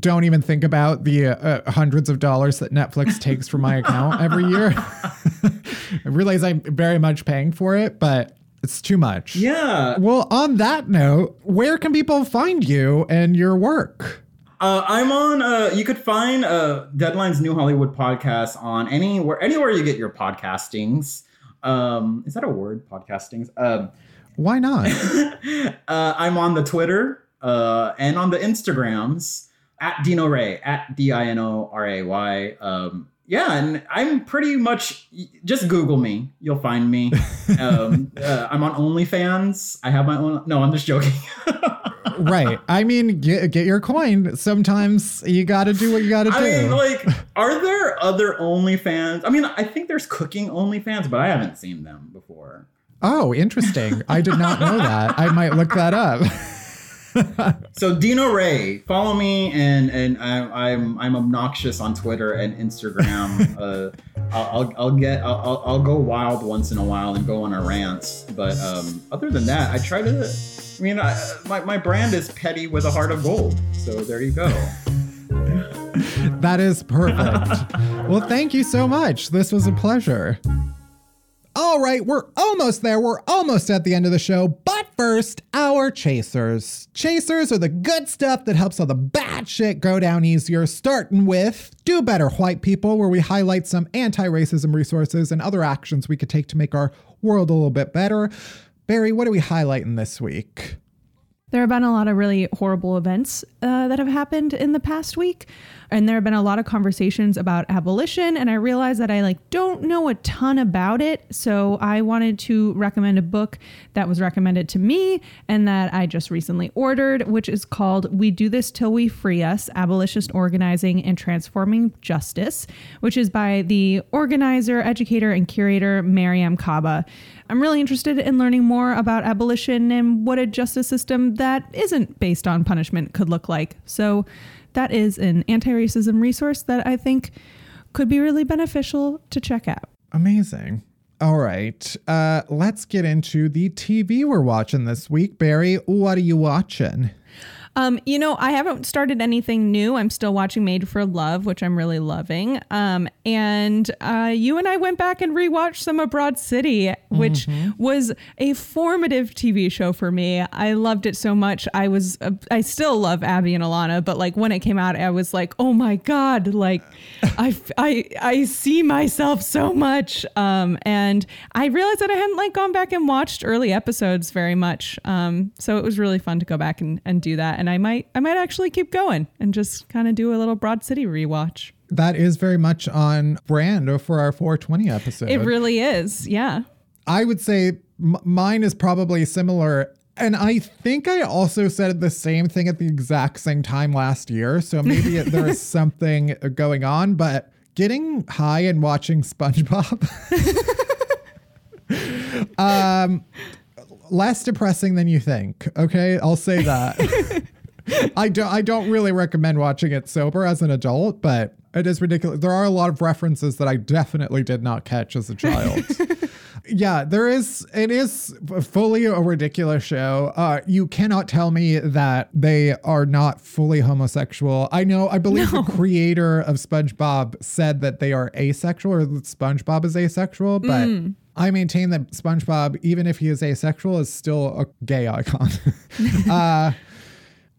don't even think about the uh, hundreds of dollars that Netflix takes from my account every year. I realize I'm very much paying for it, but it's too much. yeah. Well, on that note, where can people find you and your work? Uh, I'm on. Uh, you could find uh, Deadline's New Hollywood podcast on anywhere anywhere you get your podcastings. Um, is that a word? Podcastings. Um, Why not? uh, I'm on the Twitter uh, and on the Instagrams at Dino Ray at D I N O R A Y. Um, yeah, and I'm pretty much just Google me. You'll find me. Um, uh, I'm on OnlyFans. I have my own. No, I'm just joking. right. I mean, get, get your coin. Sometimes you got to do what you got to do. I mean, like, are there other OnlyFans? I mean, I think there's cooking OnlyFans, but I haven't seen them before. oh, interesting. I did not know that. I might look that up. So Dino Ray, follow me, and and I, I'm I'm obnoxious on Twitter and Instagram. uh, I'll, I'll get I'll, I'll- I'll go wild once in a while and go on a rant, but um, other than that, I try to. I mean, I, my my brand is petty with a heart of gold. So there you go. That is perfect. well, thank you so much. This was a pleasure. All right, we're almost there. We're almost at the end of the show. But first, our chasers. Chasers are the good stuff that helps all the bad shit go down easier, starting with Do Better White People, where we highlight some anti racism resources and other actions we could take to make our world a little bit better. Bari, what are we highlighting this week? There have been a lot of really horrible events uh, that have happened in the past week, and there have been a lot of conversations about abolition. And I realized that I like don't know a ton about it, so I wanted to recommend a book that was recommended to me and that I just recently ordered, which is called "We Do This Till We Free Us: Abolitionist Organizing and Transforming Justice," which is by the organizer, educator, and curator Mariame Kaba. I'm really interested in learning more about abolition and what a justice system that isn't based on punishment could look like. So, that is an anti racism resource that I think could be really beneficial to check out. Amazing. All right. Uh, let's get into the TV we're watching this week. Bari, what are you watching? Um, you know, I haven't started anything new. I'm still watching Made for Love, which I'm really loving. Um, and uh, you and I went back and rewatched some of Broad City, which was a formative TV show for me. I loved it so much. I was, uh, I still love Abbi and Ilana, but like when it came out, I was like, oh my god, like I, I, I see myself so much. Um, and I realized that I hadn't like gone back and watched early episodes very much. Um, so it was really fun to go back and, and do that. And I might, I might actually keep going and just kind of do a little Broad City rewatch. That is very much on brand for our 420 episode. It really is. Yeah. I would say m- mine is probably similar. And I think I also said the same thing at the exact same time last year. So maybe it, there is something going on, but getting high and watching SpongeBob. um, less depressing than you think. Okay. I'll say that. I don't I don't really recommend watching it sober as an adult, but it is ridiculous. There are a lot of references that I definitely did not catch as a child. yeah, there is it is fully a ridiculous show. Uh you cannot tell me that they are not fully homosexual. I know I believe the creator of SpongeBob said that they are asexual or that SpongeBob is asexual, but I maintain that SpongeBob, even if he is asexual, is still a gay icon. uh,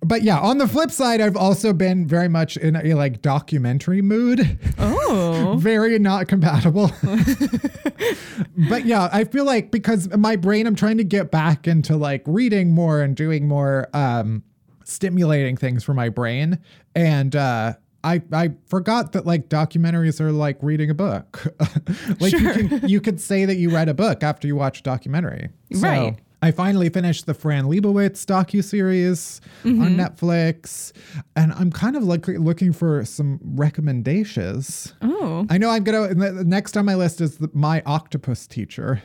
but yeah, on the flip side, I've also been very much in a like documentary mood. Oh. very not compatible. but yeah, I feel like because my brain, I'm trying to get back into like reading more and doing more um, stimulating things for my brain. And uh, I I forgot that like documentaries are like reading a book. like you, can, you could say that you read a book after you watch a documentary. So, Right. I finally finished the Fran Lebowitz docuseries on mm-hmm. Netflix, and I'm kind of like looking for some recommendations. Oh. I know I'm gonna. Next on my list is the, my octopus teacher.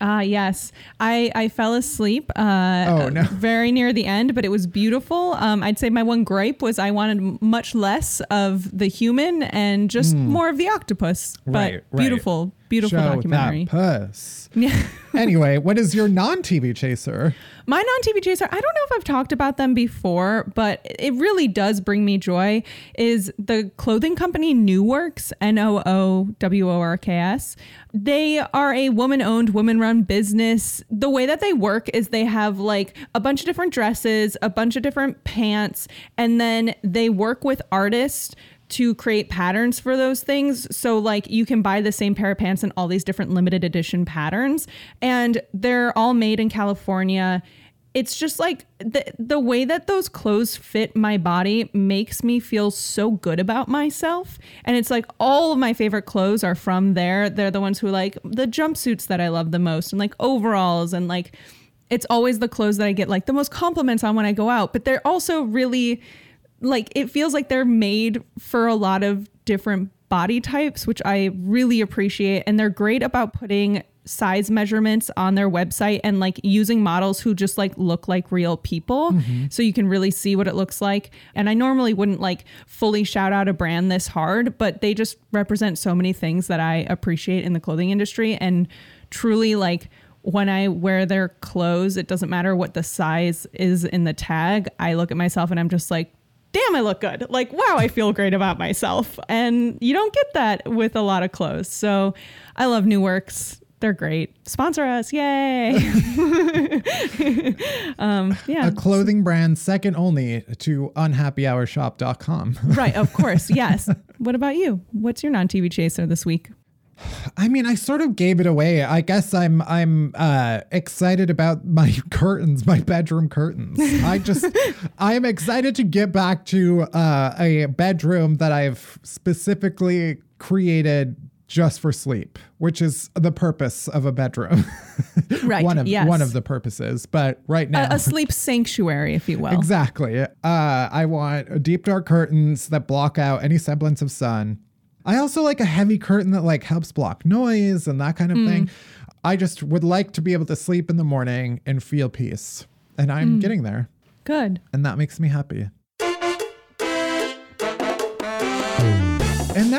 Ah, yes. I, I fell asleep uh, Oh, no. very near the end, but it was beautiful. Um, I'd say my one gripe was I wanted much less of the human and just more of the octopus. But Hmm. Right, right. beautiful, beautiful Show documentary. that puss. Yeah. anyway, what is your non-TV chaser? My non TV chaser, I don't know if I've talked about them before, but it really does bring me joy. Is the clothing company Nooworks, N O O W O R K S. They are a woman owned, woman run business. The way that they work is they have like a bunch of different dresses, a bunch of different pants, and then they work with artists to create patterns for those things. So like you can buy the same pair of pants in all these different limited edition patterns and they're all made in California. It's just like the the way that those clothes fit my body makes me feel so good about myself. And it's like all of my favorite clothes are from there. They're the ones who like the jumpsuits that I love the most and like overalls and like it's always the clothes that I get like the most compliments on when I go out, but they're also really like it feels like they're made for a lot of different body types, which I really appreciate. And they're great about putting size measurements on their website and like using models who just like look like real people mm-hmm. so you can really see what it looks like and i normally wouldn't like fully shout out a brand this hard but they just represent so many things that i appreciate in the clothing industry and truly like when I wear their clothes, it doesn't matter what the size is in the tag. I look at myself and I'm just like, damn, I look good. Like, wow, I feel great about myself. And you don't get that with a lot of clothes. So I love Nooworks. They're great. Sponsor us. Yay. um, yeah. A clothing brand second only to unhappyhourshop.com. right. Of course. Yes. what about you? What's your non TV chaser this week? I mean, I sort of gave it away. I guess I'm I'm uh, excited about my curtains, my bedroom curtains. I just I am excited to get back to uh, a bedroom that I've specifically created just for sleep, which is the purpose of a bedroom. Right, one of yes. one of the purposes. But right now, A, a sleep sanctuary, if you will. Exactly. Uh, I want deep dark curtains that block out any semblance of sun. I also like a heavy curtain that like helps block noise and that kind of thing. I just would like to be able to sleep in the morning and feel peace. And I'm getting there. Good. And that makes me happy.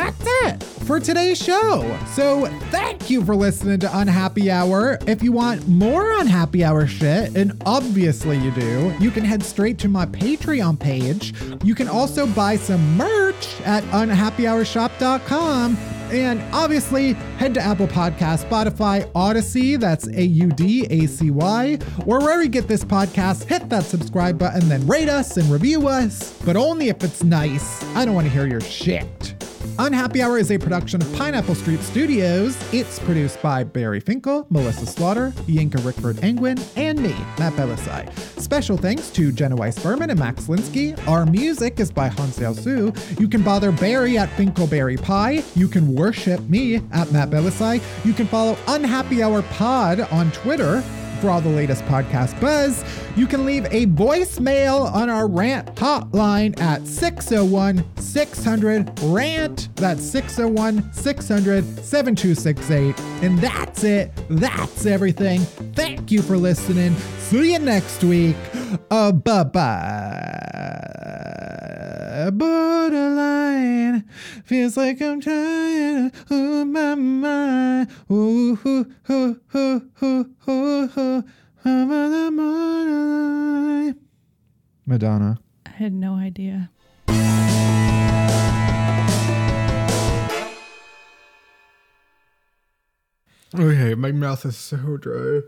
That's it for today's show. So thank you for listening to Unhappy Hour. If you want more Unhappy Hour shit, and obviously you do, you can head straight to my Patreon page. You can also buy some merch at unhappyhourshop.com. And obviously, head to Apple Podcasts, Spotify, Audacy, that's A U D A C Y, or wherever you get this podcast, hit that subscribe button, then rate us and review us, but only if it's nice. I don't want to hear your shit. Unhappy Hour is a production of Pineapple Street Studios. It's produced by Bari Finkel, Melissa Slaughter, Yinka Rickford Engwin, and me, Matt Bellassai. Special thanks to Jenna Weiss Berman and Max Linsky. Our music is by Hans Su. You can bother Barry at finkelbaripie. You can worship me at Matt Bellassai. You can follow Unhappy Hour Pod on Twitter. For all the latest podcast buzz. You can leave a voicemail on our rant hotline at 601 600 rant. That's 601 600 7268. And that's it. That's everything. Thank you for listening. See you next week. Uh, bye bye. Borderline feels like I'm trying. Oh my mind. Ooh, ooh, ooh, ooh, ooh, ooh, ooh. I'm on the borderline. Madonna. I had no idea. Okay, my mouth is so dry.